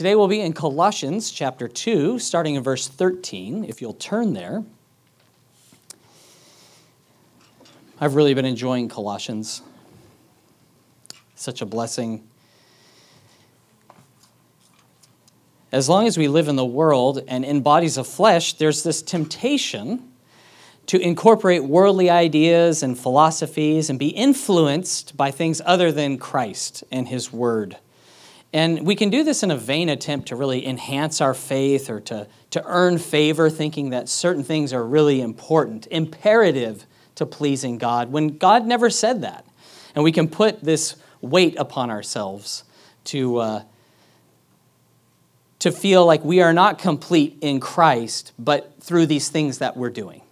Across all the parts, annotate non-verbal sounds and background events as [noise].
Today we'll be in Colossians chapter 2, starting in verse 13, if you'll turn there. I've really been enjoying Colossians. Such a blessing. As long as we live in the world and in bodies of flesh, there's this temptation to incorporate worldly ideas and philosophies and be influenced by things other than Christ and His Word. And we can do this in a vain attempt to really enhance our faith or to, to earn favor, thinking that certain things are really important, imperative to pleasing God, when God never said that. And we can put this weight upon ourselves to, uh, to feel like we are not complete in Christ, but through these things that we're doing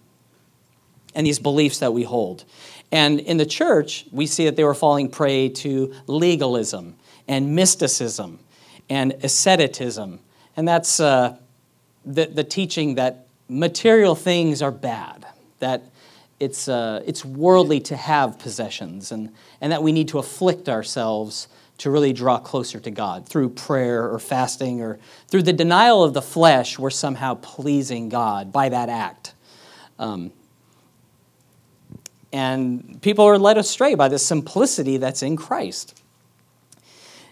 and these beliefs that we hold. And in the church, we see that they were falling prey to legalism and mysticism and asceticism. And that's uh, the, the teaching that material things are bad, that it's, uh, it's worldly to have possessions, and, and that we need to afflict ourselves to really draw closer to God through prayer or fasting or through the denial of the flesh, we're somehow pleasing God by that act. Um, and people are led astray by the simplicity that's in Christ.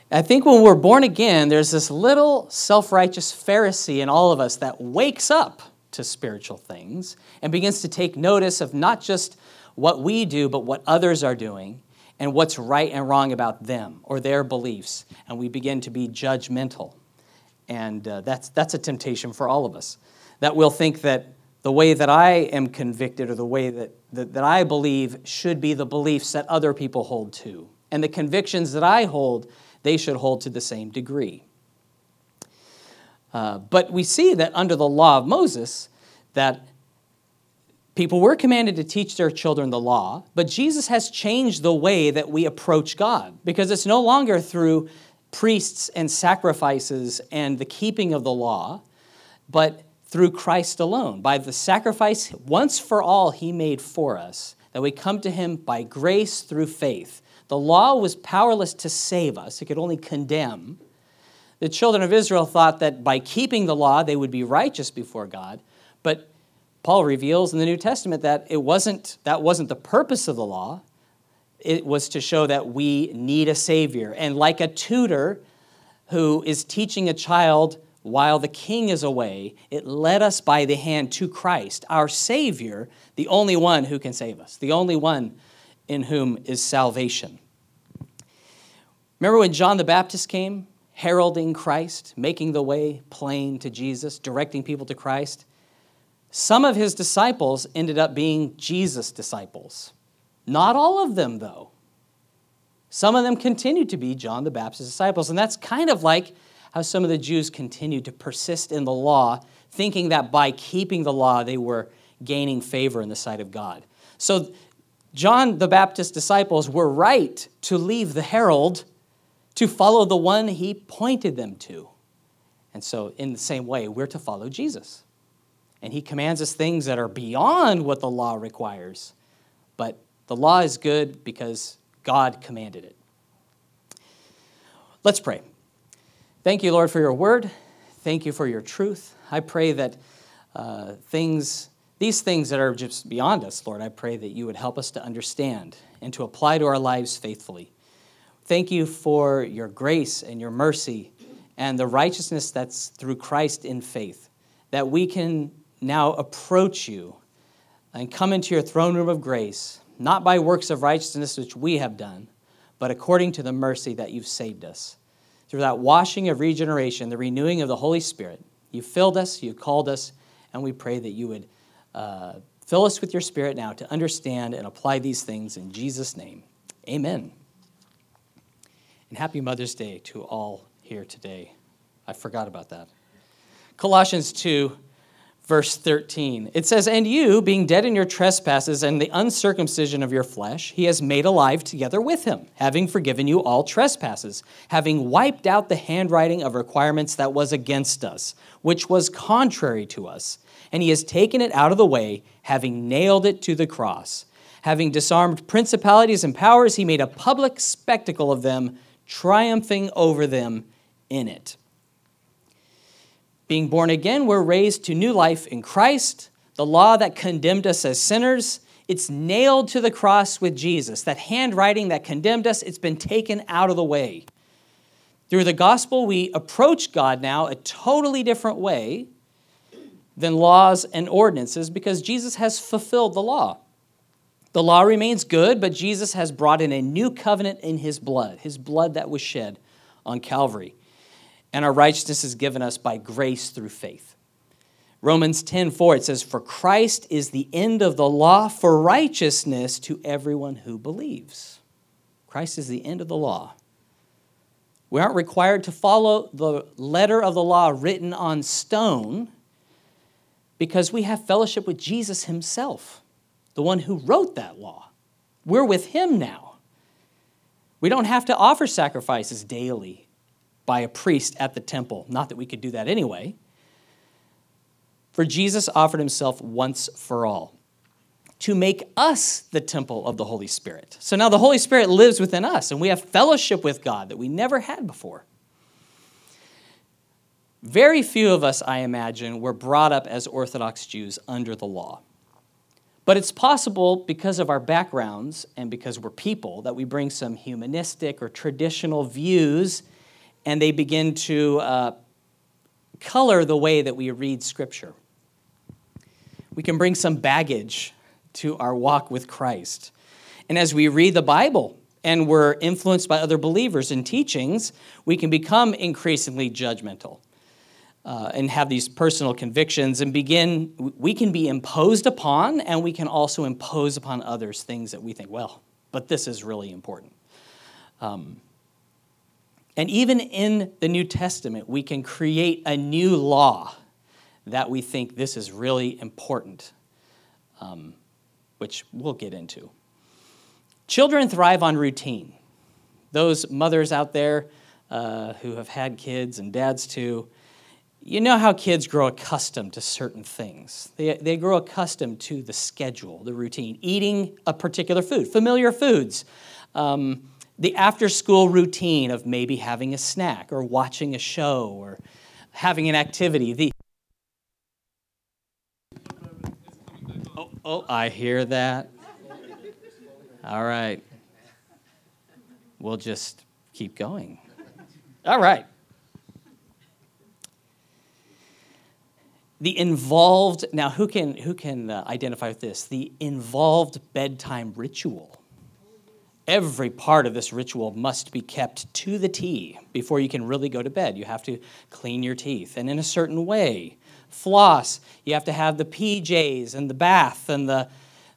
I think when we're born again, there's this little self righteous Pharisee in all of us that wakes up to spiritual things and begins to take notice of not just what we do, but what others are doing and what's right and wrong about them or their beliefs. And we begin to be judgmental. And uh, that's, that's a temptation for all of us. That we'll think that the way that I am convicted or the way that, that, that I believe should be the beliefs that other people hold to. And the convictions that I hold, they should hold to the same degree. Uh, but we see that under the law of Moses, that people were commanded to teach their children the law, but Jesus has changed the way that we approach God because it's no longer through priests and sacrifices and the keeping of the law, but through Christ alone, by the sacrifice once for all he made for us, that we come to him by grace through faith. The law was powerless to save us, it could only condemn. The children of Israel thought that by keeping the law, they would be righteous before God. But Paul reveals in the New Testament that it wasn't, that wasn't the purpose of the law. It was to show that we need a Savior. And like a tutor who is teaching a child while the king is away, it led us by the hand to Christ, our Savior, the only one who can save us, the only one in whom is salvation. Remember when John the Baptist came, heralding Christ, making the way plain to Jesus, directing people to Christ? Some of his disciples ended up being Jesus' disciples. Not all of them, though. Some of them continued to be John the Baptist's disciples. And that's kind of like how some of the Jews continued to persist in the law, thinking that by keeping the law, they were gaining favor in the sight of God. So, John the Baptist's disciples were right to leave the herald to follow the one he pointed them to. And so, in the same way, we're to follow Jesus. And he commands us things that are beyond what the law requires. But the law is good because God commanded it. Let's pray. Thank you, Lord, for your word. Thank you for your truth. I pray that uh, things, these things that are just beyond us, Lord, I pray that you would help us to understand and to apply to our lives faithfully. Thank you for your grace and your mercy and the righteousness that's through Christ in faith, that we can now approach you and come into your throne room of grace, not by works of righteousness which we have done, but according to the mercy that you've saved us through that washing of regeneration, the renewing of the Holy Spirit. You filled us, you called us, and we pray that you would uh, fill us with your Spirit now to understand and apply these things in Jesus' name. Amen. And happy Mother's Day to all here today. I forgot about that. Colossians 2 verse 13. It says, And you, being dead in your trespasses and the uncircumcision of your flesh, he has made alive together with him, having forgiven you all trespasses, having wiped out the handwriting of requirements that was against us, which was contrary to us. And he has taken it out of the way, having nailed it to the cross. Having disarmed principalities and powers, he made a public spectacle of them, triumphing over them in it. Being born again, we're raised to new life in Christ. The law that condemned us as sinners, it's nailed to the cross with Jesus. That handwriting that condemned us, it's been taken out of the way. Through the gospel, we approach God now a totally different way than laws and ordinances because Jesus has fulfilled the law. The law remains good, but Jesus has brought in a new covenant in his blood, his blood that was shed on Calvary. And our righteousness is given us by grace through faith. Romans 10:4 it says for Christ is the end of the law for righteousness to everyone who believes. Christ is the end of the law. We aren't required to follow the letter of the law written on stone because we have fellowship with Jesus himself, the one who wrote that law. We're with him now. We don't have to offer sacrifices daily by a priest at the temple. Not that we could do that anyway. For Jesus offered himself once for all to make us the temple of the Holy Spirit. So now the Holy Spirit lives within us, and we have fellowship with God that we never had before. Very few of us, I imagine, were brought up as Orthodox Jews under the law. But it's possible because of our backgrounds and because we're people that we bring some humanistic or traditional views and they begin to uh, color the way that we read Scripture. We can bring some baggage to our walk with Christ. And as we read the Bible and we're influenced by other believers and teachings, we can become increasingly judgmental uh, and have these personal convictions and begin, we can be imposed upon, and we can also impose upon others things that we think, well, but this is really important. Um, and even in the New Testament, we can create a new law that we think this is really important, um, which we'll get into. Children thrive on routine. Those mothers out there uh, who have had kids and dads too, you know how kids grow accustomed to certain things. They, they grow accustomed to the schedule, the routine, eating a particular food, familiar foods, um, the after school routine of maybe having a snack or watching a show or having an activity. The oh, oh, I hear that. All right. We'll just keep going. All right. The involved now who can who can uh, identify with this? The involved bedtime ritual. Every part of this ritual must be kept to the t before you can really go to bed. You have to clean your teeth. And in a certain way floss you have to have the pjs and the bath and the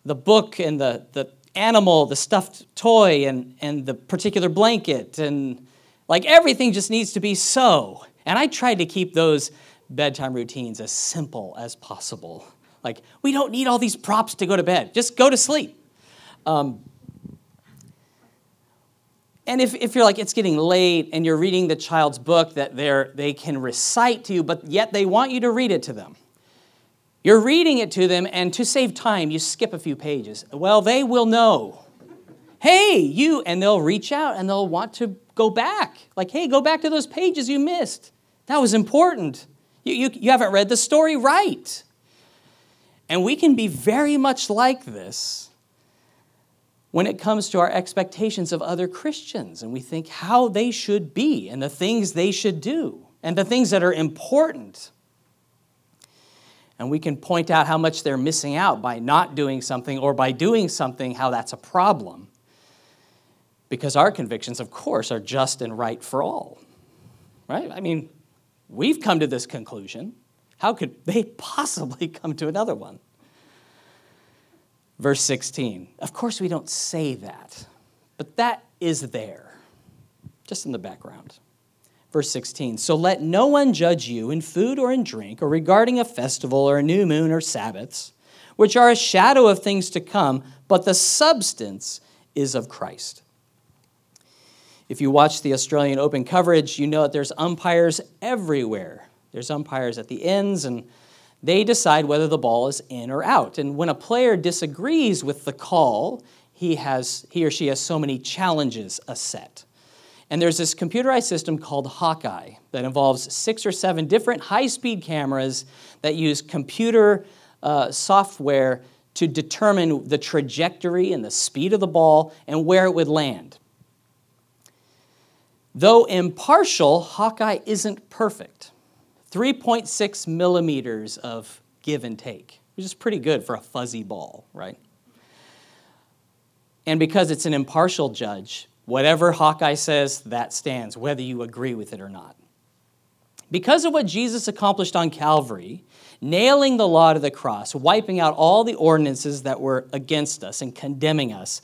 the book and the the animal the stuffed toy and and the particular blanket and like everything just needs to be so. And i tried to keep those bedtime routines as simple as possible. Like, we don't need all these props to go to bed, just go to sleep. Um, and if, if you're like, it's getting late and you're reading the child's book that they're, they can recite to you, but yet they want you to read it to them. You're reading it to them, and to save time, you skip a few pages. Well, they will know. Hey, you, and they'll reach out and they'll want to go back. Like, hey, go back to those pages you missed. That was important. You, you, you haven't read the story right. And we can be very much like this when it comes to our expectations of other Christians and we think how they should be and the things they should do and the things that are important. And we can point out how much they're missing out by not doing something or by doing something, how that's a problem. Because our convictions, of course, are just and right for all. Right? I mean, We've come to this conclusion. How could [laughs] they possibly come to another one? Verse 16. Of course, we don't say that, but that is there, just in the background. Verse 16. So let no one judge you in food or in drink, or regarding a festival or a new moon or Sabbaths, which are a shadow of things to come, but the substance is of Christ. If you watch the Australian Open coverage, you know that there's umpires everywhere. There's umpires at the ends, and they decide whether the ball is in or out. And when a player disagrees with the call, he, has, he or she has so many challenges a set. And there's this computerized system called Hawkeye that involves six or seven different high speed cameras that use computer uh, software to determine the trajectory and the speed of the ball and where it would land. Though impartial, Hawkeye isn't perfect. 3.6 millimeters of give and take, which is pretty good for a fuzzy ball, right? And because it's an impartial judge, whatever Hawkeye says, that stands, whether you agree with it or not. Because of what Jesus accomplished on Calvary, nailing the law to the cross, wiping out all the ordinances that were against us and condemning us,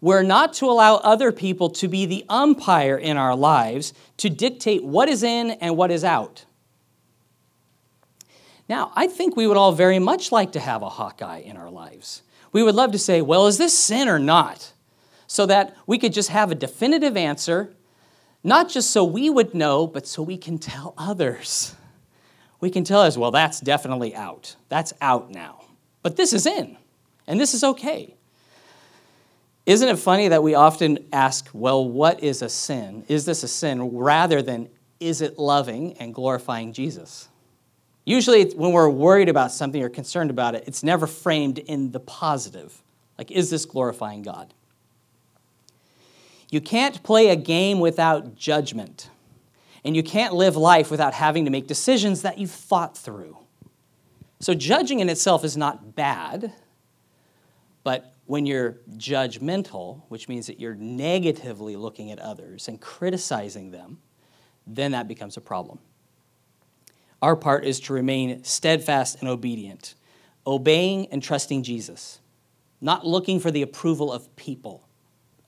we're not to allow other people to be the umpire in our lives to dictate what is in and what is out. Now, I think we would all very much like to have a Hawkeye in our lives. We would love to say, well, is this sin or not? So that we could just have a definitive answer, not just so we would know, but so we can tell others. We can tell us, well, that's definitely out. That's out now. But this is in, and this is okay. Isn't it funny that we often ask, well, what is a sin? Is this a sin? rather than, is it loving and glorifying Jesus? Usually, when we're worried about something or concerned about it, it's never framed in the positive. Like, is this glorifying God? You can't play a game without judgment. And you can't live life without having to make decisions that you've thought through. So, judging in itself is not bad, but when you're judgmental, which means that you're negatively looking at others and criticizing them, then that becomes a problem. Our part is to remain steadfast and obedient, obeying and trusting Jesus, not looking for the approval of people,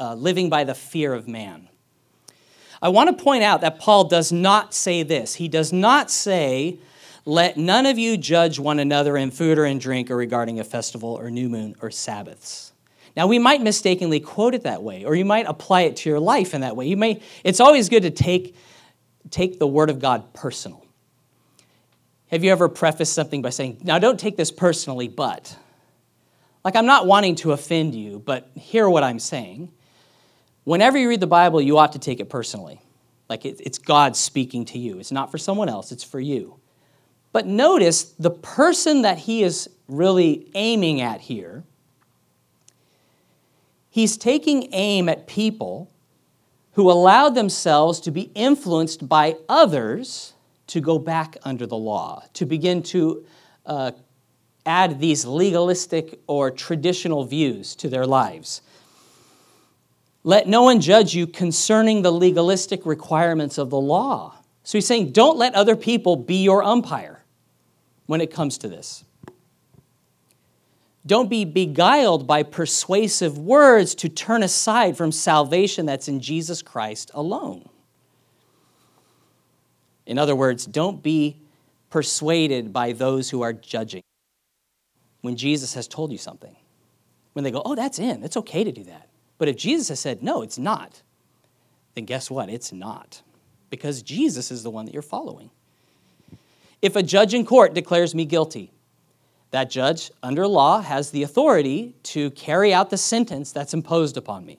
uh, living by the fear of man. I want to point out that Paul does not say this. He does not say, Let none of you judge one another in food or in drink or regarding a festival or new moon or Sabbaths. Now, we might mistakenly quote it that way, or you might apply it to your life in that way. You may, it's always good to take, take the Word of God personal. Have you ever prefaced something by saying, now don't take this personally, but? Like, I'm not wanting to offend you, but hear what I'm saying. Whenever you read the Bible, you ought to take it personally. Like, it's God speaking to you. It's not for someone else, it's for you. But notice the person that he is really aiming at here, he's taking aim at people who allowed themselves to be influenced by others to go back under the law, to begin to uh, add these legalistic or traditional views to their lives. Let no one judge you concerning the legalistic requirements of the law. So he's saying, don't let other people be your umpire when it comes to this. Don't be beguiled by persuasive words to turn aside from salvation that's in Jesus Christ alone. In other words, don't be persuaded by those who are judging when Jesus has told you something. When they go, oh, that's in, it's okay to do that. But if Jesus has said, no, it's not, then guess what? It's not. Because Jesus is the one that you're following. If a judge in court declares me guilty, that judge, under law, has the authority to carry out the sentence that's imposed upon me.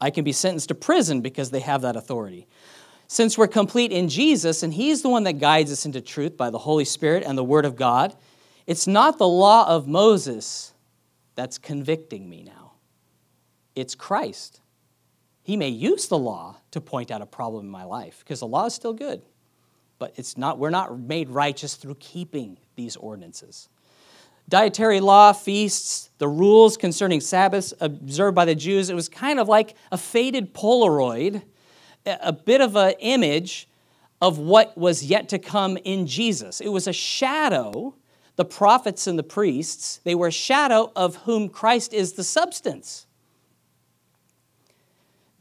I can be sentenced to prison because they have that authority. Since we're complete in Jesus and He's the one that guides us into truth by the Holy Spirit and the Word of God, it's not the law of Moses that's convicting me now. It's Christ. He may use the law to point out a problem in my life because the law is still good. But it's not, we're not made righteous through keeping these ordinances. Dietary law, feasts, the rules concerning Sabbaths observed by the Jews, it was kind of like a faded Polaroid a bit of an image of what was yet to come in Jesus. It was a shadow, the prophets and the priests, they were a shadow of whom Christ is the substance.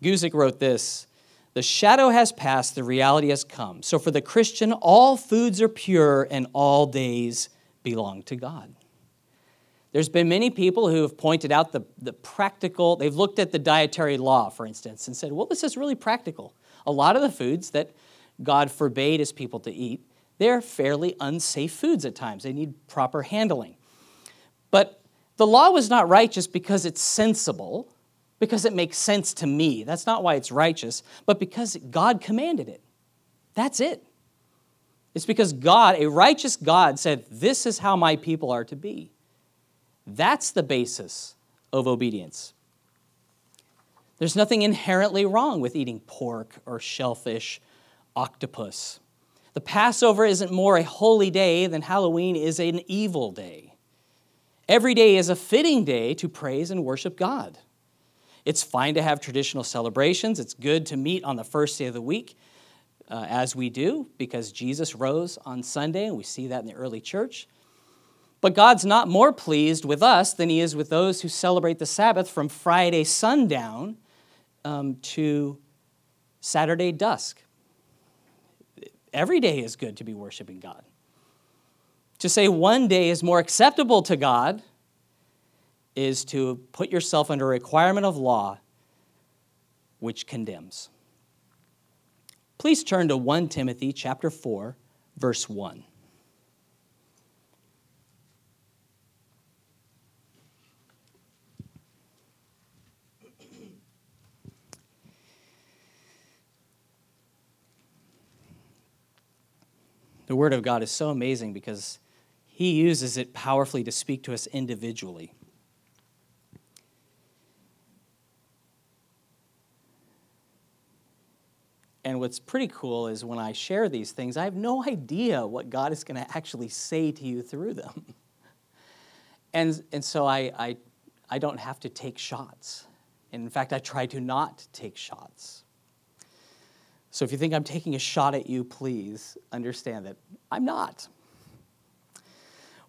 Guzik wrote this The shadow has passed, the reality has come. So for the Christian, all foods are pure and all days belong to God. There's been many people who have pointed out the, the practical, they've looked at the dietary law, for instance, and said, well, this is really practical. A lot of the foods that God forbade his people to eat, they're fairly unsafe foods at times. They need proper handling. But the law was not righteous because it's sensible, because it makes sense to me. That's not why it's righteous, but because God commanded it. That's it. It's because God, a righteous God, said, This is how my people are to be. That's the basis of obedience. There's nothing inherently wrong with eating pork or shellfish, octopus. The Passover isn't more a holy day than Halloween is an evil day. Every day is a fitting day to praise and worship God. It's fine to have traditional celebrations. It's good to meet on the first day of the week, uh, as we do, because Jesus rose on Sunday, and we see that in the early church. But God's not more pleased with us than He is with those who celebrate the Sabbath from Friday sundown um, to Saturday dusk. Every day is good to be worshiping God. To say one day is more acceptable to God is to put yourself under a requirement of law which condemns. Please turn to 1 Timothy chapter 4 verse 1. The Word of God is so amazing because He uses it powerfully to speak to us individually. And what's pretty cool is when I share these things, I have no idea what God is going to actually say to you through them. [laughs] And, and so I, I, I don't have to take shots. And in fact, I try to not take shots. So if you think I'm taking a shot at you, please understand that I'm not.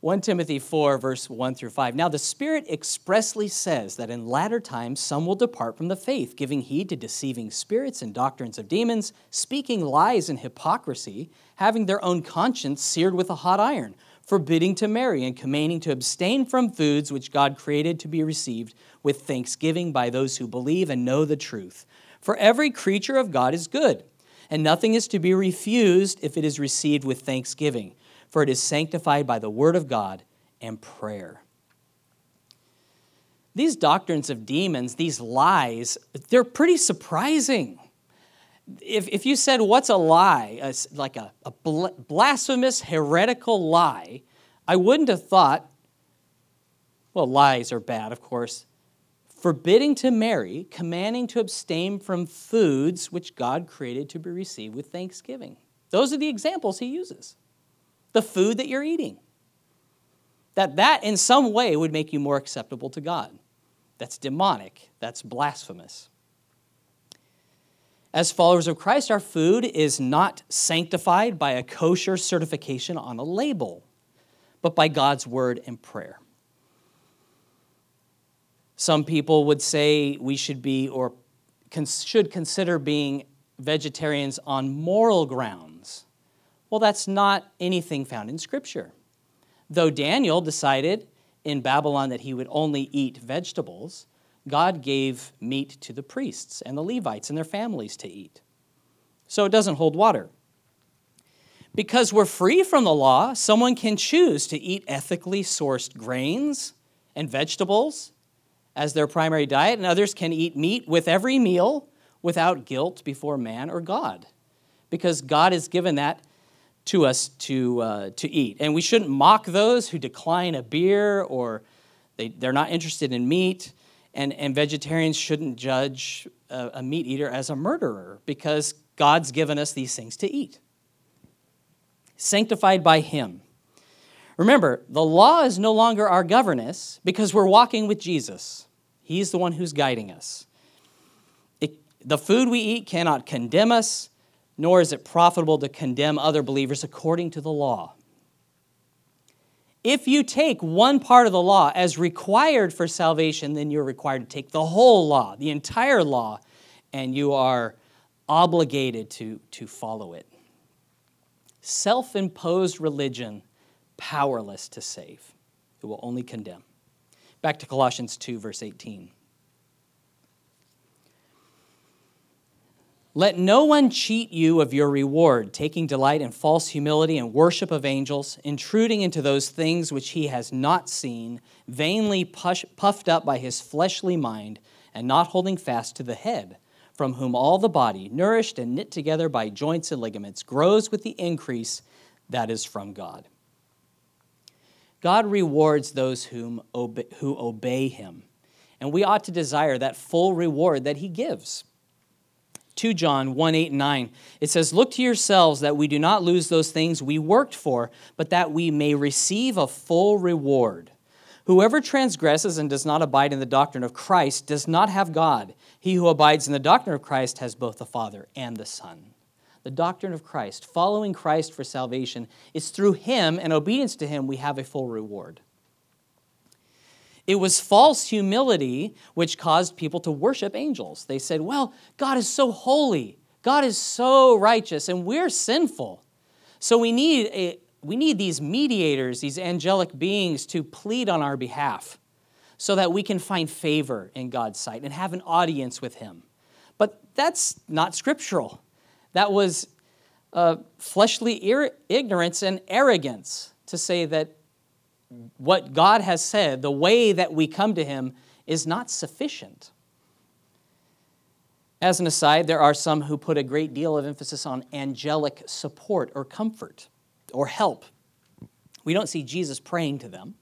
1 Timothy 4, verse 1 through 5. Now, the Spirit expressly says that in latter times some will depart from the faith, giving heed to deceiving spirits and doctrines of demons, speaking lies and hypocrisy, having their own conscience seared with a hot iron, forbidding to marry, and commanding to abstain from foods which God created to be received with thanksgiving by those who believe and know the truth. For every creature of God is good and nothing is to be refused if it is received with thanksgiving, for it is sanctified by the word of God and prayer. These doctrines of demons, these lies, they're pretty surprising. If, if you said, What's a lie? A, like a, a blasphemous, heretical lie, I wouldn't have thought, well, lies are bad, of course forbidding to marry, commanding to abstain from foods which God created to be received with thanksgiving. Those are the examples he uses. The food that you're eating. That that in some way would make you more acceptable to God. That's demonic. That's blasphemous. As followers of Christ, our food is not sanctified by a kosher certification on a label, but by God's word and prayer. Some people would say we should be or should consider being vegetarians on moral grounds. Well, that's not anything found in Scripture. Though Daniel decided in Babylon that he would only eat vegetables, God gave meat to the priests and the Levites and their families to eat. So it doesn't hold water. Because we're free from the law, someone can choose to eat ethically sourced grains and vegetables as their primary diet, and others can eat meat with every meal without guilt before man or God, because God has given that to us to, uh, to eat. And we shouldn't mock those who decline a beer or they, they're not interested in meat. And, and vegetarians shouldn't judge a, a meat eater as a murderer because God's given us these things to eat. Sanctified by Him. Remember, the law is no longer our governess because we're walking with Jesus. He's the one who's guiding us. It, the food we eat cannot condemn us, nor is it profitable to condemn other believers according to the law. If you take one part of the law as required for salvation, then you're required to take the whole law, the entire law, and you are obligated to, to follow it. Self imposed religion powerless to save, it will only condemn. Back to Colossians 2, verse 18. Let no one cheat you of your reward, taking delight in false humility and worship of angels, intruding into those things which he has not seen, vainly puffed up by his fleshly mind, and not holding fast to the head, from whom all the body, nourished and knit together by joints and ligaments, grows with the increase that is from God. God rewards those whom obey, who obey him, and we ought to desire that full reward that he gives. 2 John 1 8 and 9. It says, Look to yourselves that we do not lose those things we worked for, but that we may receive a full reward. Whoever transgresses and does not abide in the doctrine of Christ does not have God. He who abides in the doctrine of Christ has both the Father and the Son. The doctrine of Christ, following Christ for salvation, is through him and obedience to him we have a full reward. It was false humility which caused people to worship angels. They said, Well, God is so holy, God is so righteous, and we're sinful. So we need, a, we need these mediators, these angelic beings, to plead on our behalf so that we can find favor in God's sight and have an audience with Him. But that's not scriptural. That was uh, fleshly ir- ignorance and arrogance to say that what God has said, the way that we come to Him, is not sufficient. As an aside, there are some who put a great deal of emphasis on angelic support or comfort or help. We don't see Jesus praying to them.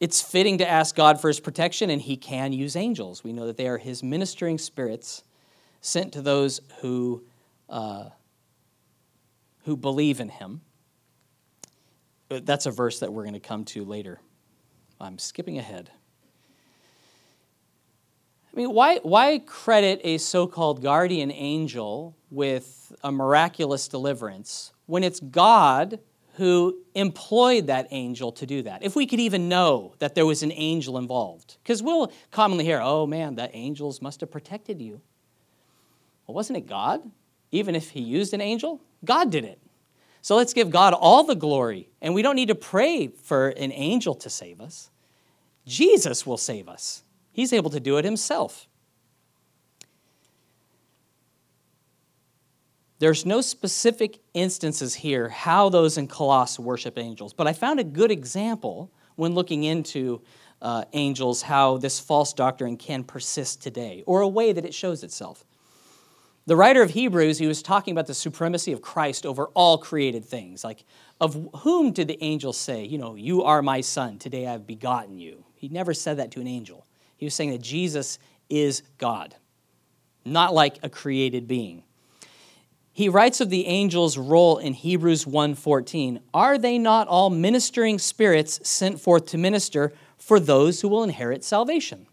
It's fitting to ask God for his protection, and he can use angels. We know that they are his ministering spirits sent to those who, uh, who believe in him. Uh, that's a verse that we're going to come to later. I'm skipping ahead. I mean, why, why credit a so called guardian angel with a miraculous deliverance when it's God who employed that angel to do that? If we could even know that there was an angel involved. Because we'll commonly hear, oh man, the angels must have protected you. Well, wasn't it God? Even if he used an angel, God did it. So let's give God all the glory. And we don't need to pray for an angel to save us. Jesus will save us, He's able to do it Himself. There's no specific instances here how those in Colossus worship angels, but I found a good example when looking into uh, angels how this false doctrine can persist today, or a way that it shows itself. The writer of Hebrews, he was talking about the supremacy of Christ over all created things. Like, of whom did the angel say, You know, you are my son, today I've begotten you? He never said that to an angel. He was saying that Jesus is God, not like a created being. He writes of the angel's role in Hebrews 1:14, "Are they not all ministering spirits sent forth to minister for those who will inherit salvation?"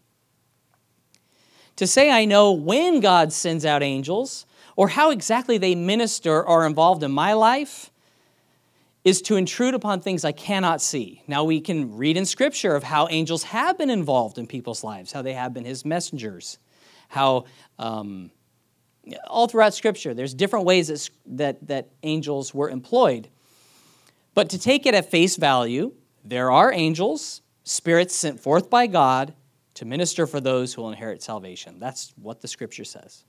To say I know when God sends out angels or how exactly they minister or are involved in my life is to intrude upon things I cannot see. Now, we can read in Scripture of how angels have been involved in people's lives, how they have been His messengers, how um, all throughout Scripture, there's different ways that, that, that angels were employed. But to take it at face value, there are angels, spirits sent forth by God to minister for those who will inherit salvation. That's what the scripture says.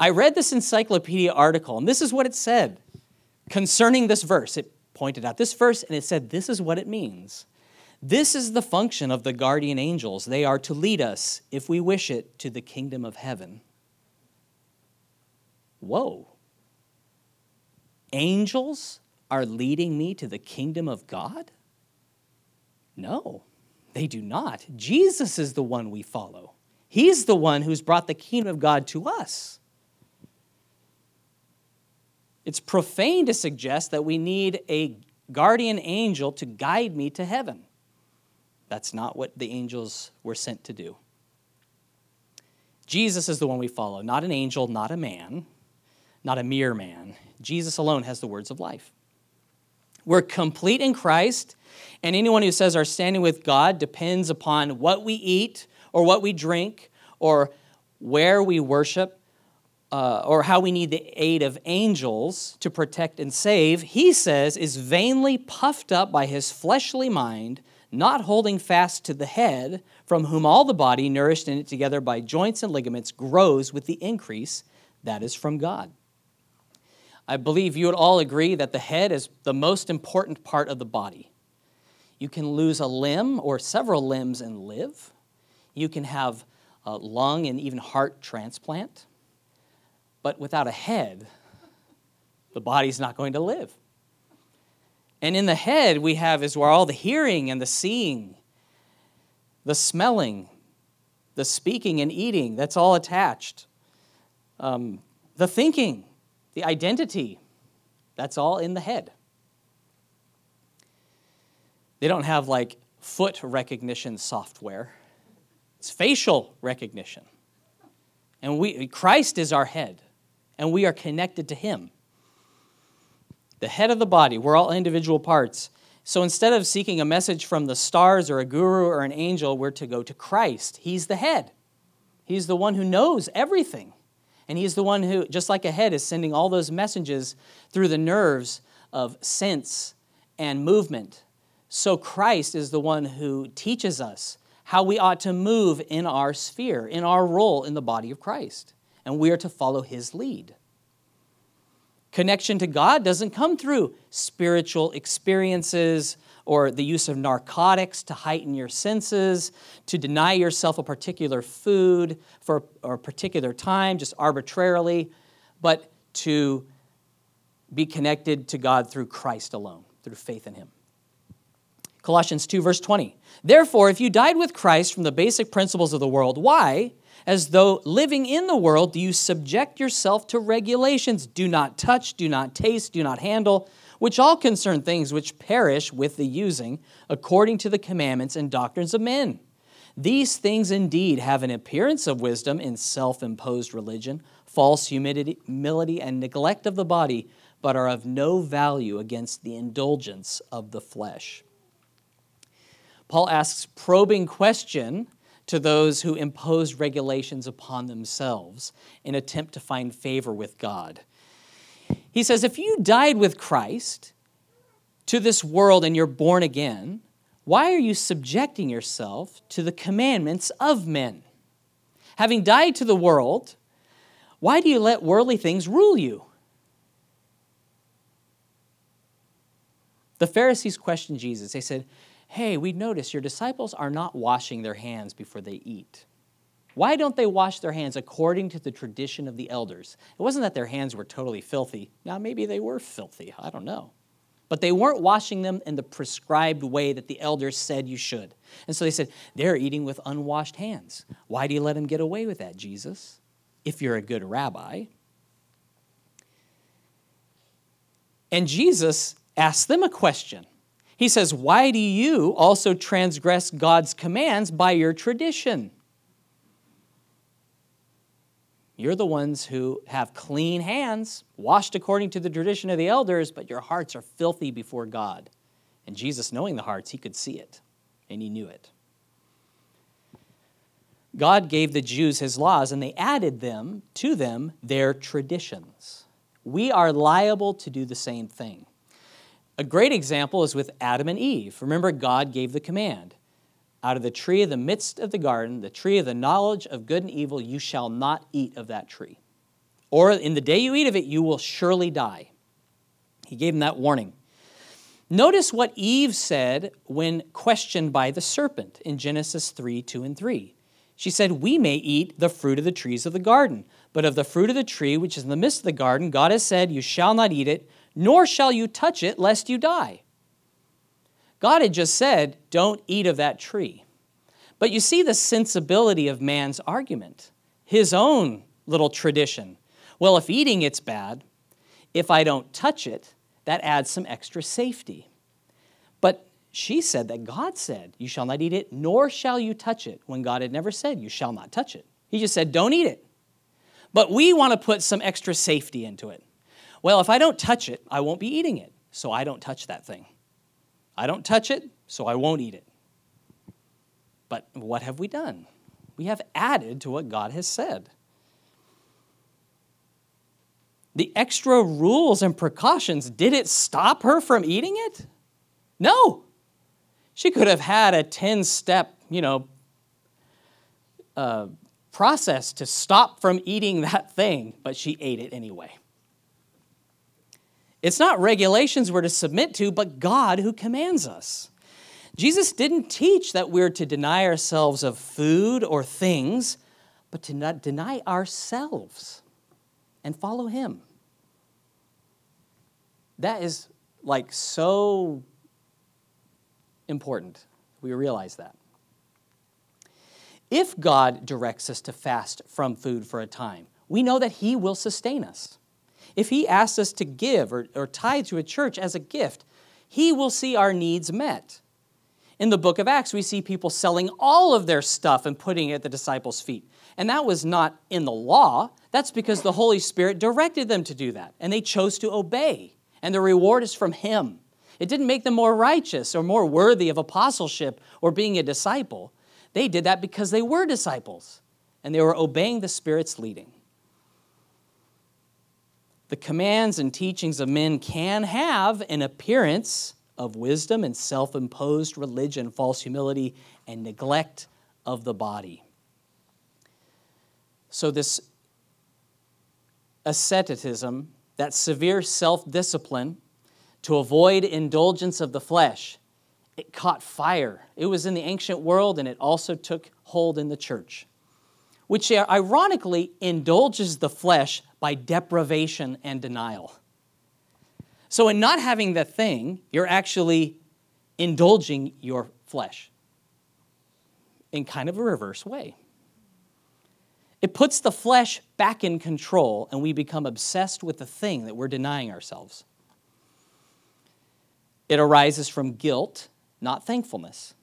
I read this encyclopedia article, and this is what it said concerning this verse. It pointed out this verse, and it said, This is what it means. This is the function of the guardian angels. They are to lead us, if we wish it, to the kingdom of heaven. Whoa. Angels are leading me to the kingdom of God? No. They do not. Jesus is the one we follow. He's the one who's brought the kingdom of God to us. It's profane to suggest that we need a guardian angel to guide me to heaven. That's not what the angels were sent to do. Jesus is the one we follow, not an angel, not a man, not a mere man. Jesus alone has the words of life. We're complete in Christ and anyone who says our standing with God depends upon what we eat or what we drink or where we worship uh, or how we need the aid of angels to protect and save, he says is vainly puffed up by his fleshly mind, not holding fast to the head, from whom all the body, nourished in it together by joints and ligaments, grows with the increase that is from God. I believe you would all agree that the head is the most important part of the body. You can lose a limb or several limbs and live. You can have a lung and even heart transplant. But without a head, the body's not going to live. And in the head, we have is where all the hearing and the seeing, the smelling, the speaking and eating, that's all attached. Um, the thinking, the identity, that's all in the head. They don't have like foot recognition software. It's facial recognition. And we Christ is our head, and we are connected to him. The head of the body, we're all individual parts. So instead of seeking a message from the stars or a guru or an angel, we're to go to Christ. He's the head. He's the one who knows everything. And he's the one who, just like a head, is sending all those messages through the nerves of sense and movement. So Christ is the one who teaches us how we ought to move in our sphere, in our role in the body of Christ. And we are to follow his lead. Connection to God doesn't come through spiritual experiences or the use of narcotics to heighten your senses, to deny yourself a particular food for a particular time, just arbitrarily, but to be connected to God through Christ alone, through faith in Him. Colossians 2, verse 20. Therefore, if you died with Christ from the basic principles of the world, why? as though living in the world, do you subject yourself to regulations? Do not touch, do not taste, do not handle, which all concern things which perish with the using, according to the commandments and doctrines of men. These things indeed have an appearance of wisdom in self imposed religion, false humility, and neglect of the body, but are of no value against the indulgence of the flesh. Paul asks probing question to those who impose regulations upon themselves in attempt to find favor with God. He says, if you died with Christ to this world and you're born again, why are you subjecting yourself to the commandments of men? Having died to the world, why do you let worldly things rule you? The Pharisees questioned Jesus. They said, hey, we notice your disciples are not washing their hands before they eat. Why don't they wash their hands according to the tradition of the elders? It wasn't that their hands were totally filthy. Now, maybe they were filthy. I don't know. But they weren't washing them in the prescribed way that the elders said you should. And so they said, they're eating with unwashed hands. Why do you let them get away with that, Jesus, if you're a good rabbi? And Jesus asked them a question he says, Why do you also transgress God's commands by your tradition? You're the ones who have clean hands, washed according to the tradition of the elders, but your hearts are filthy before God. And Jesus, knowing the hearts, he could see it, and he knew it. God gave the Jews his laws, and they added them to them their traditions. We are liable to do the same thing. A great example is with Adam and Eve. Remember, God gave the command out of the tree of the midst of the garden, the tree of the knowledge of good and evil, you shall not eat of that tree. Or in the day you eat of it, you will surely die. He gave them that warning. Notice what Eve said when questioned by the serpent in Genesis 3 2 and 3. She said, We may eat the fruit of the trees of the garden, but of the fruit of the tree which is in the midst of the garden, God has said, You shall not eat it, nor shall you touch it, lest you die. God had just said, Don't eat of that tree. But you see the sensibility of man's argument, his own little tradition. Well, if eating it's bad, if I don't touch it, that adds some extra safety. But she said that God said, You shall not eat it, nor shall you touch it, when God had never said, You shall not touch it. He just said, Don't eat it. But we want to put some extra safety into it. Well, if I don't touch it, I won't be eating it, so I don't touch that thing. I don't touch it, so I won't eat it. But what have we done? We have added to what God has said. The extra rules and precautions, did it stop her from eating it? No. She could have had a 10 step, you know, uh, process to stop from eating that thing, but she ate it anyway. It's not regulations we're to submit to, but God who commands us. Jesus didn't teach that we're to deny ourselves of food or things, but to not deny ourselves and follow Him. That is like so important. We realize that. If God directs us to fast from food for a time, we know that He will sustain us. If He asks us to give or, or tithe to a church as a gift, He will see our needs met. In the book of Acts, we see people selling all of their stuff and putting it at the disciples' feet. And that was not in the law. That's because the Holy Spirit directed them to do that. And they chose to obey. And the reward is from Him. It didn't make them more righteous or more worthy of apostleship or being a disciple. They did that because they were disciples and they were obeying the Spirit's leading. The commands and teachings of men can have an appearance of wisdom and self imposed religion, false humility, and neglect of the body. So, this asceticism, that severe self discipline to avoid indulgence of the flesh, it caught fire. It was in the ancient world and it also took hold in the church, which ironically indulges the flesh by deprivation and denial. So, in not having the thing, you're actually indulging your flesh in kind of a reverse way. It puts the flesh back in control, and we become obsessed with the thing that we're denying ourselves. It arises from guilt not thankfulness.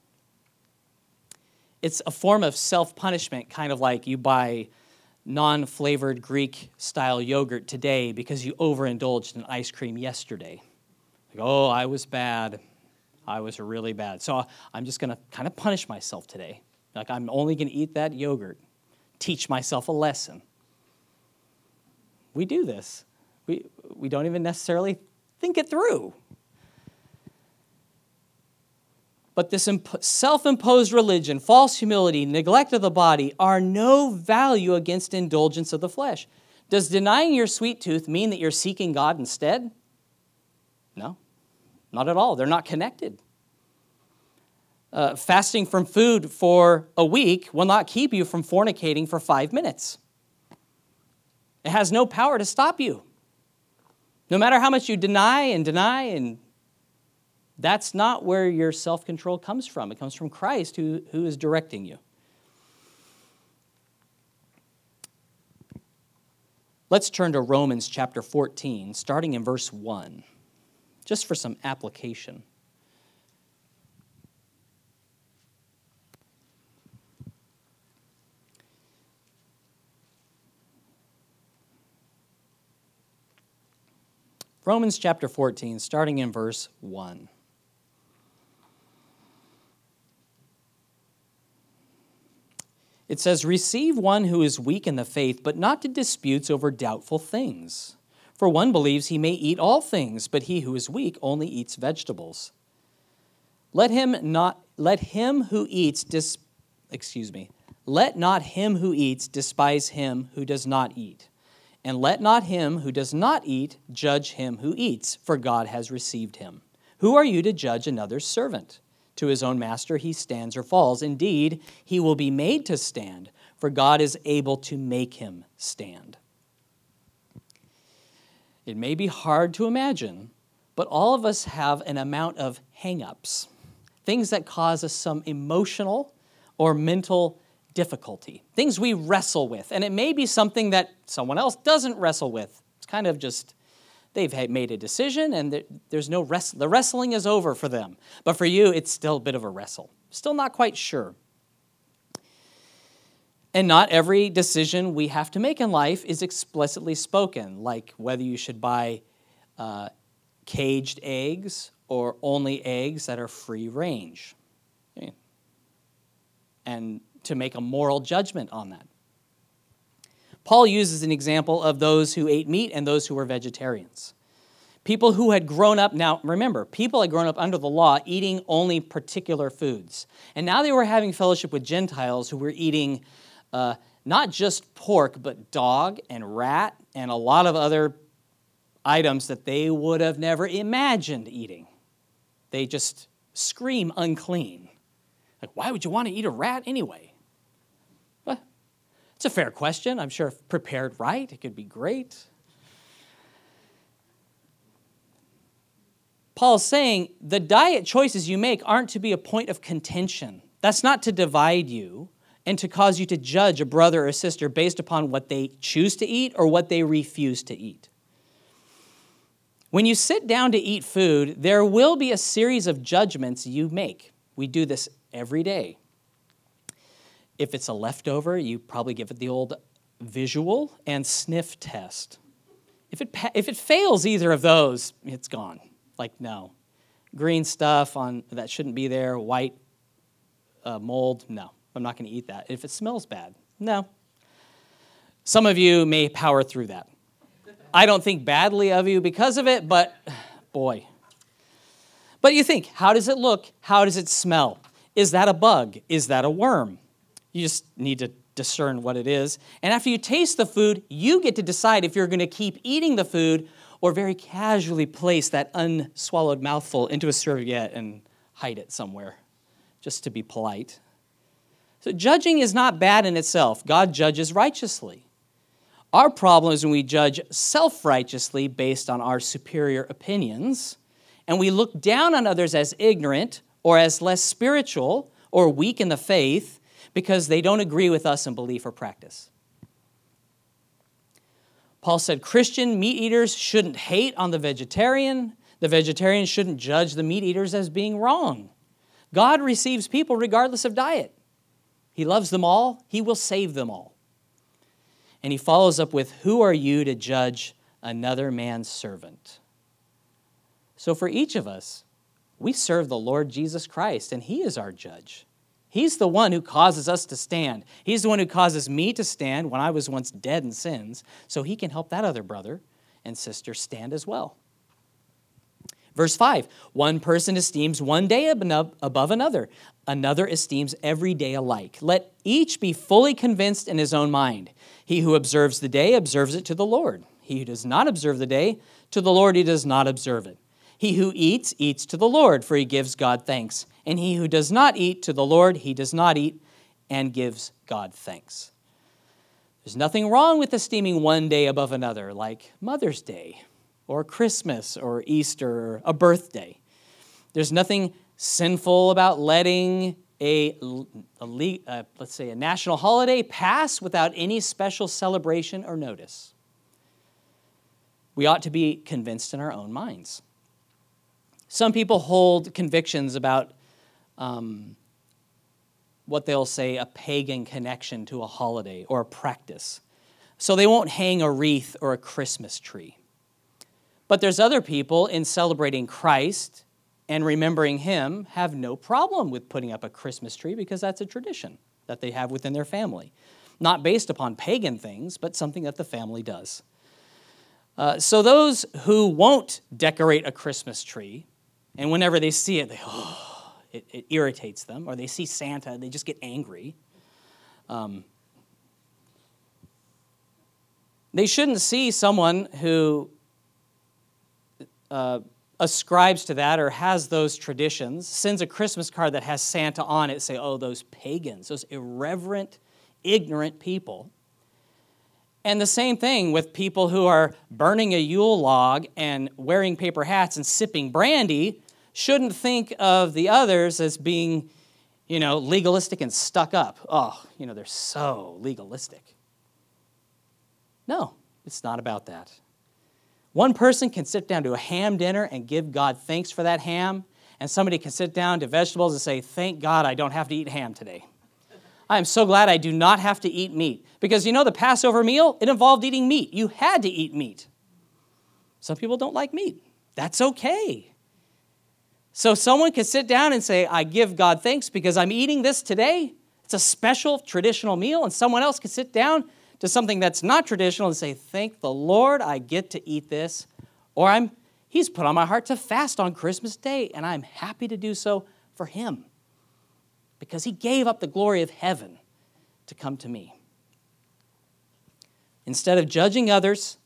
It's a form of self punishment, kind of like you buy non flavored Greek style yogurt today because you overindulged in ice cream yesterday. Like, oh, I was bad. I was really bad. So I'm just going to kind of punish myself today. Like, I'm only going to eat that yogurt, teach myself a lesson. We do this. We, we don't even necessarily think it through. But this self imposed religion, false humility, neglect of the body are no value against indulgence of the flesh. Does denying your sweet tooth mean that you're seeking God instead? No, not at all. They're not connected. Uh, fasting from food for a week will not keep you from fornicating for five minutes. It has no power to stop you. No matter how much you deny and deny and that's not where your self control comes from. It comes from Christ who, who is directing you. Let's turn to Romans chapter 14, starting in verse 1, just for some application. Romans chapter 14, starting in verse 1. It says, Receive one who is weak in the faith, but not to disputes over doubtful things. For one believes he may eat all things, but he who is weak only eats vegetables. Let him not let him who eats dis, excuse me. Let not him who eats despise him who does not eat. And let not him who does not eat judge him who eats, for God has received him. Who are you to judge another's servant? To his own master, he stands or falls. Indeed, he will be made to stand, for God is able to make him stand. It may be hard to imagine, but all of us have an amount of hang ups, things that cause us some emotional or mental difficulty, things we wrestle with. And it may be something that someone else doesn't wrestle with. It's kind of just They've made a decision and there's no wrestle. The wrestling is over for them. But for you, it's still a bit of a wrestle. Still not quite sure. And not every decision we have to make in life is explicitly spoken, like whether you should buy uh, caged eggs or only eggs that are free range. And to make a moral judgment on that. Paul uses an example of those who ate meat and those who were vegetarians. People who had grown up, now remember, people had grown up under the law eating only particular foods. And now they were having fellowship with Gentiles who were eating uh, not just pork, but dog and rat and a lot of other items that they would have never imagined eating. They just scream unclean. Like, why would you want to eat a rat anyway? It's a fair question. I'm sure if prepared right, it could be great. Paul's saying the diet choices you make aren't to be a point of contention. That's not to divide you and to cause you to judge a brother or sister based upon what they choose to eat or what they refuse to eat. When you sit down to eat food, there will be a series of judgments you make. We do this every day. If it's a leftover, you probably give it the old visual and sniff test. If it, if it fails either of those, it's gone. Like, no. Green stuff on that shouldn't be there, white uh, mold, no. I'm not going to eat that. If it smells bad, no. Some of you may power through that. I don't think badly of you because of it, but boy. But you think, how does it look? How does it smell? Is that a bug? Is that a worm? You just need to discern what it is. And after you taste the food, you get to decide if you're going to keep eating the food or very casually place that unswallowed mouthful into a serviette and hide it somewhere, just to be polite. So, judging is not bad in itself. God judges righteously. Our problem is when we judge self righteously based on our superior opinions, and we look down on others as ignorant or as less spiritual or weak in the faith because they don't agree with us in belief or practice. Paul said Christian meat eaters shouldn't hate on the vegetarian. The vegetarian shouldn't judge the meat eaters as being wrong. God receives people regardless of diet. He loves them all, He will save them all. And he follows up with, Who are you to judge another man's servant? So for each of us, we serve the Lord Jesus Christ, and He is our judge. He's the one who causes us to stand. He's the one who causes me to stand when I was once dead in sins, so he can help that other brother and sister stand as well. Verse 5 One person esteems one day above another, another esteems every day alike. Let each be fully convinced in his own mind. He who observes the day observes it to the Lord. He who does not observe the day, to the Lord he does not observe it. He who eats, eats to the Lord, for he gives God thanks. And he who does not eat to the Lord, he does not eat and gives God thanks. There's nothing wrong with esteeming one day above another, like Mother's Day, or Christmas, or Easter, or a birthday. There's nothing sinful about letting a, a, a let's say a national holiday pass without any special celebration or notice. We ought to be convinced in our own minds. Some people hold convictions about um, what they'll say a pagan connection to a holiday or a practice. So they won't hang a wreath or a Christmas tree. But there's other people in celebrating Christ and remembering Him have no problem with putting up a Christmas tree because that's a tradition that they have within their family. Not based upon pagan things, but something that the family does. Uh, so those who won't decorate a Christmas tree and whenever they see it, they, oh, it, it irritates them. Or they see Santa, they just get angry. Um, they shouldn't see someone who uh, ascribes to that or has those traditions, sends a Christmas card that has Santa on it, say, oh, those pagans, those irreverent, ignorant people. And the same thing with people who are burning a Yule log and wearing paper hats and sipping brandy shouldn't think of the others as being, you know, legalistic and stuck up. Oh, you know, they're so legalistic. No, it's not about that. One person can sit down to a ham dinner and give God thanks for that ham, and somebody can sit down to vegetables and say, Thank God I don't have to eat ham today. I am so glad I do not have to eat meat. Because you know, the Passover meal, it involved eating meat. You had to eat meat. Some people don't like meat. That's okay. So someone can sit down and say, I give God thanks because I'm eating this today. It's a special traditional meal. And someone else can sit down to something that's not traditional and say, Thank the Lord I get to eat this. Or I'm He's put on my heart to fast on Christmas Day, and I'm happy to do so for Him because he gave up the glory of heaven to come to me. Instead of judging others,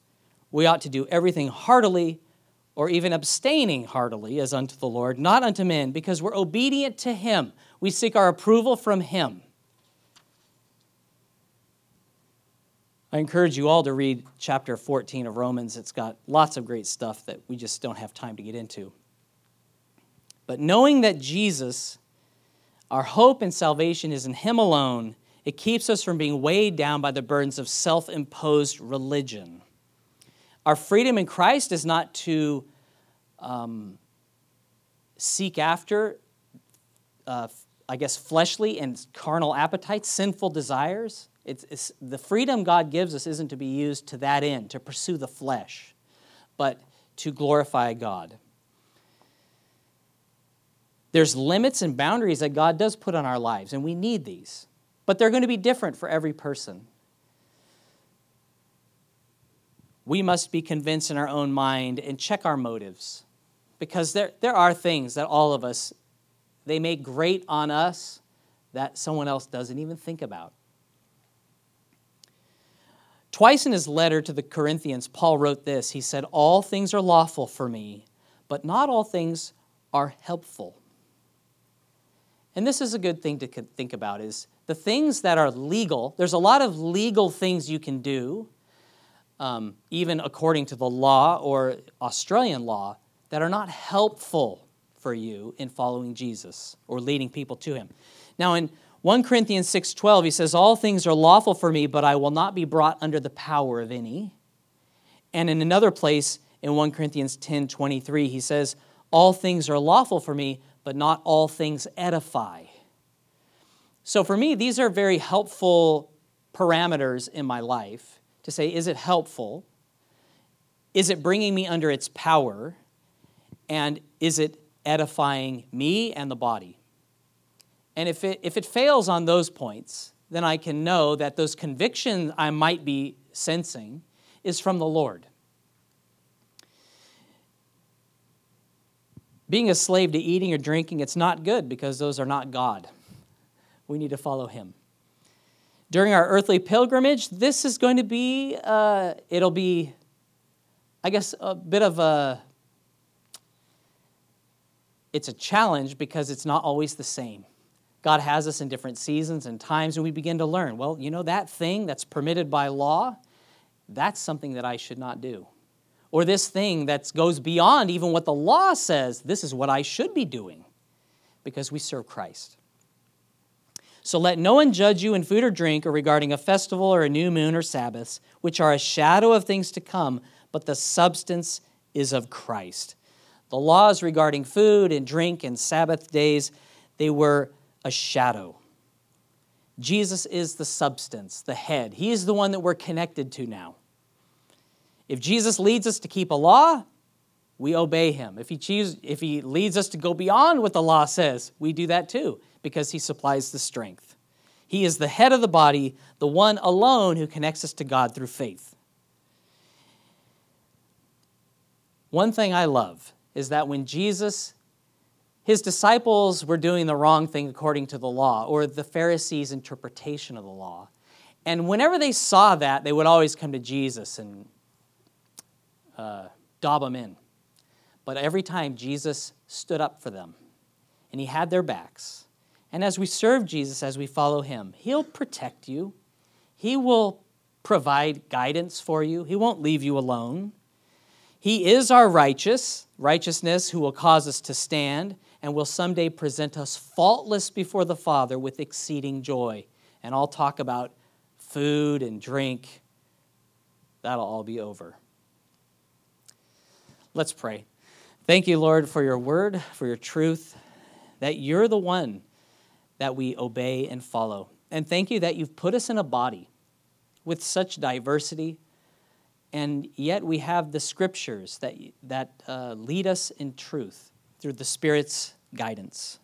we ought to do everything heartily or even abstaining heartily as unto the Lord, not unto men, because we're obedient to him. We seek our approval from him. I encourage you all to read chapter 14 of Romans. It's got lots of great stuff that we just don't have time to get into. But knowing that Jesus, our hope and salvation is in Him alone, it keeps us from being weighed down by the burdens of self imposed religion. Our freedom in Christ is not to um, seek after, uh, I guess, fleshly and carnal appetites, sinful desires. It's, it's, the freedom God gives us isn't to be used to that end, to pursue the flesh, but to glorify God. There's limits and boundaries that God does put on our lives, and we need these, but they're going to be different for every person. We must be convinced in our own mind and check our motives because there, there are things that all of us, they may grate on us that someone else doesn't even think about. Twice in his letter to the Corinthians, Paul wrote this. He said, All things are lawful for me, but not all things are helpful. And this is a good thing to think about is the things that are legal, there's a lot of legal things you can do, um, even according to the law or Australian law, that are not helpful for you in following Jesus or leading people to him. Now in 1 Corinthians 6:12 he says all things are lawful for me but I will not be brought under the power of any. And in another place in 1 Corinthians 10:23 he says all things are lawful for me but not all things edify. So for me these are very helpful parameters in my life to say is it helpful? Is it bringing me under its power? And is it edifying me and the body? And if it, if it fails on those points, then I can know that those convictions I might be sensing is from the Lord. Being a slave to eating or drinking, it's not good because those are not God. We need to follow Him. During our earthly pilgrimage, this is going to be, uh, it'll be, I guess, a bit of a, it's a challenge because it's not always the same. God has us in different seasons and times, and we begin to learn well, you know, that thing that's permitted by law, that's something that I should not do. Or this thing that goes beyond even what the law says, this is what I should be doing because we serve Christ. So let no one judge you in food or drink or regarding a festival or a new moon or Sabbaths, which are a shadow of things to come, but the substance is of Christ. The laws regarding food and drink and Sabbath days, they were a shadow. Jesus is the substance, the head. He is the one that we're connected to now. If Jesus leads us to keep a law, we obey him. If he, choose, if he leads us to go beyond what the law says, we do that too, because he supplies the strength. He is the head of the body, the one alone who connects us to God through faith. One thing I love is that when Jesus his disciples were doing the wrong thing according to the law, or the Pharisees' interpretation of the law. And whenever they saw that, they would always come to Jesus and uh, dob them in. But every time, Jesus stood up for them, and he had their backs. And as we serve Jesus, as we follow him, he'll protect you, he will provide guidance for you, he won't leave you alone. He is our righteous, righteousness who will cause us to stand and will someday present us faultless before the Father with exceeding joy. And I'll talk about food and drink. That'll all be over. Let's pray. Thank you, Lord, for your word, for your truth, that you're the one that we obey and follow. And thank you that you've put us in a body with such diversity, and yet we have the scriptures that, that uh, lead us in truth through the Spirit's guidance.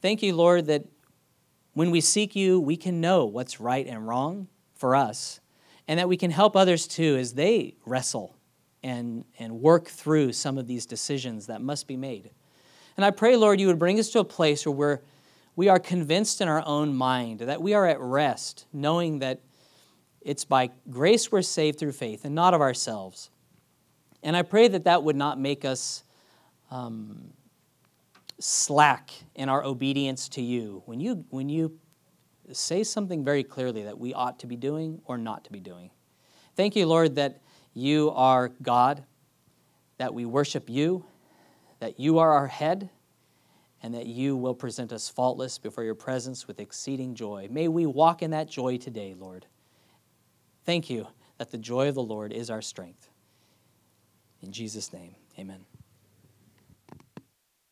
Thank you, Lord, that when we seek you, we can know what's right and wrong for us, and that we can help others too as they wrestle and, and work through some of these decisions that must be made. And I pray, Lord, you would bring us to a place where we're, we are convinced in our own mind, that we are at rest, knowing that it's by grace we're saved through faith and not of ourselves. And I pray that that would not make us um, slack in our obedience to you. When you, when you say something very clearly that we ought to be doing or not to be doing. Thank you, Lord, that you are God, that we worship you, that you are our head, and that you will present us faultless before your presence with exceeding joy. May we walk in that joy today, Lord. Thank you that the joy of the Lord is our strength. In Jesus' name, amen.